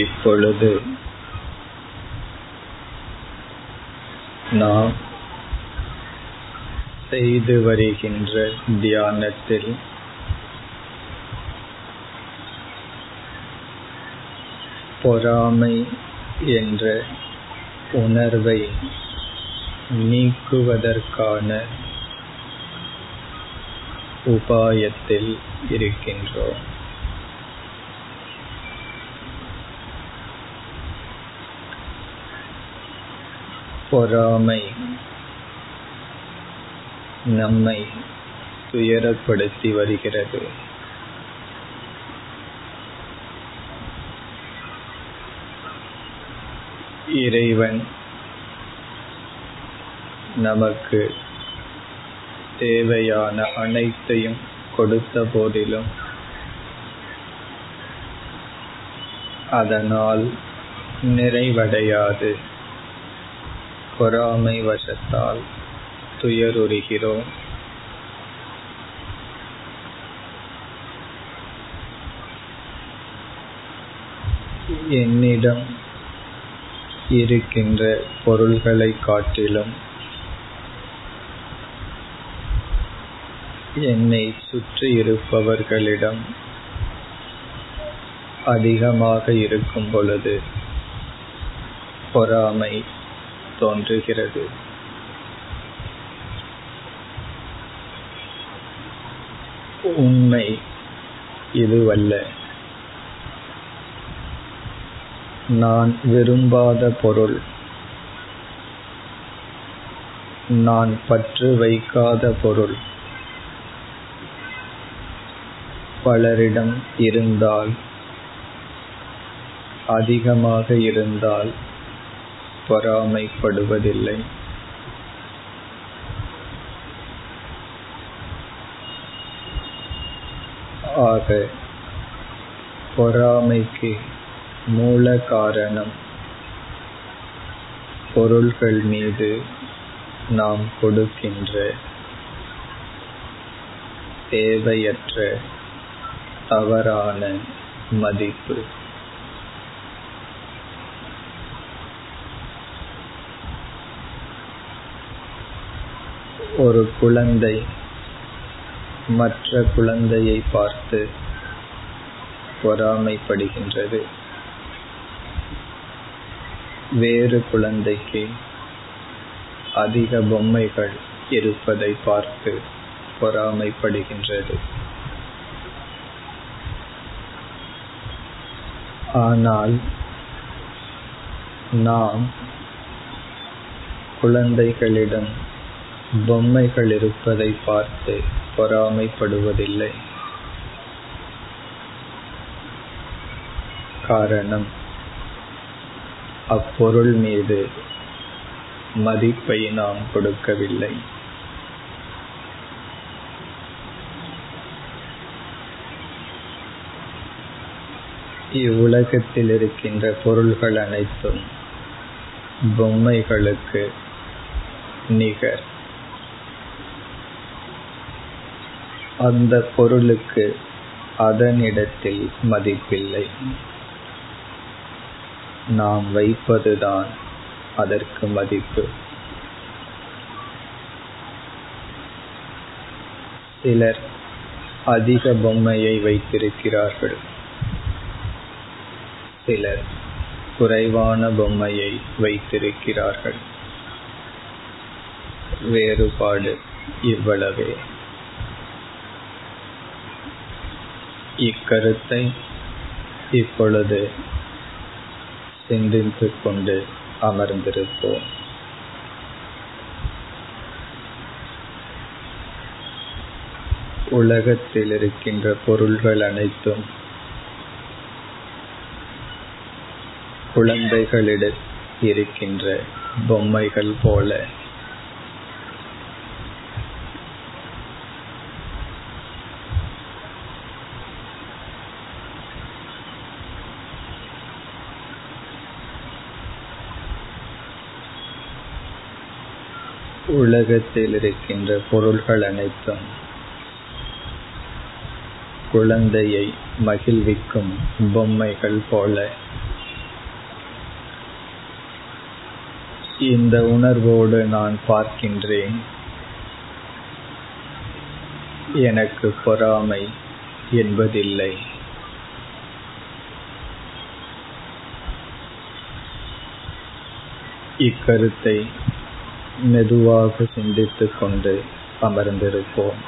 இப்பொழுது நாம் செய்து வருகின்ற தியானத்தில் பொறாமை என்ற உணர்வை நீக்குவதற்கான உபாயத்தில் இருக்கின்றோம். பொறாமை நம்மை துயரப்படுத்தி வருகிறது. இறைவன் நமக்கு தேவையான அனைத்தையும் கொடுத்த போதிலும் அதனால் நிறைவடையாது. பொறாமை வசத்தால் துயருறுகிறோம். என்னிடம் இருக்கின்ற பொருள்களை காட்டிலும் என்னை சுற்றி இருப்பவர்களிடம் அதிகமாக இருக்கும் பொழுது பொறாமை தோன்றுகிறது. உண்மை இதுவல்ல. நான் விரும்பாத பொருள். நான் பற்று வைக்காத பொருள். பலரிடம் இருந்தால் அதிகமாக இருந்தால் பொறாமைப்படுவதில்லை. ஆக பொறாமைக்கு மூல காரணம் பொருள்கள் மீது நாம் கொடுக்கின்ற தேவையற்ற தவறான மதிப்பு. ஒரு குழந்தை மற்ற குழந்தையை பார்த்து பொறாமைப்படுகின்றது. வேறு குழந்தைக்கு அதிக பொம்மைகள் இருப்பதை பார்த்து பொறாமைப்படுகின்றது. ஆனால் நாம் குழந்தைகளிடம் பொம்மைகள் இருப்பதை பார்த்து பொறாமைப்படுவதில்லை. காரணம் அப்பொருள் மீது மதிப்பை நாம் கொடுக்கவில்லை. இவ்வுலகத்தில் இருக்கின்ற பொருள்கள் அனைத்தும் பொம்மைகளுக்கு நிகர். அந்த பொருளுக்கு அதனிடத்தில் மதிப்பில்லை. நாம் வைப்பதுதான் அதற்கு மதிப்பு. சிலர் அதிக பொம்மையை வைத்திருக்கிறார்கள். சிலர் குறைவான பொம்மையை வைத்திருக்கிறார்கள். வேறுபாடு இவ்வளவே. இக்கருத்தை இப்பொழுது சிந்தித்துக் கொண்டு அமர்ந்திருப்போம். உலகத்தில் இருக்கின்ற பொருள்கள் அனைத்தும் குழந்தைகளிடம் இருக்கின்ற பொம்மைகள் போல உலகத்தில் இருக்கின்ற பொருள்கள் அனைத்தும் குழந்தையை மகிழ்விக்கும் பொம்மைகள் போல. இந்த உணர்வோடு நான் பார்க்கின்றேன். எனக்கு பொறாமை என்பதில்லை. இக்கருத்தை மெதுவாக சிந்தித்துக் கொண்டு அமர்ந்திருப்போம்.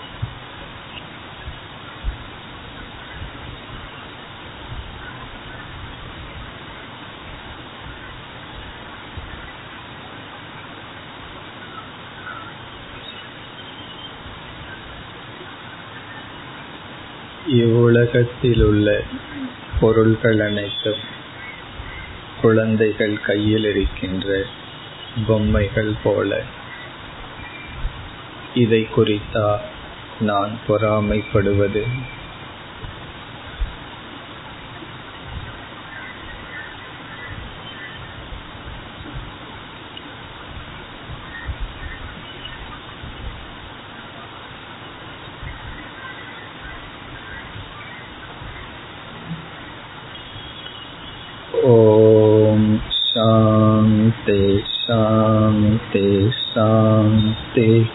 இவ்வுலகத்திலுள்ள பொருள்கள் அனைத்தும் குழந்தைகள் கையில் இருக்கின்ற பொம்மைகள் போல இதை குறித்தா நான் பொறாமைப்படுவது ॐ शान्ति शान्ति शान्तिः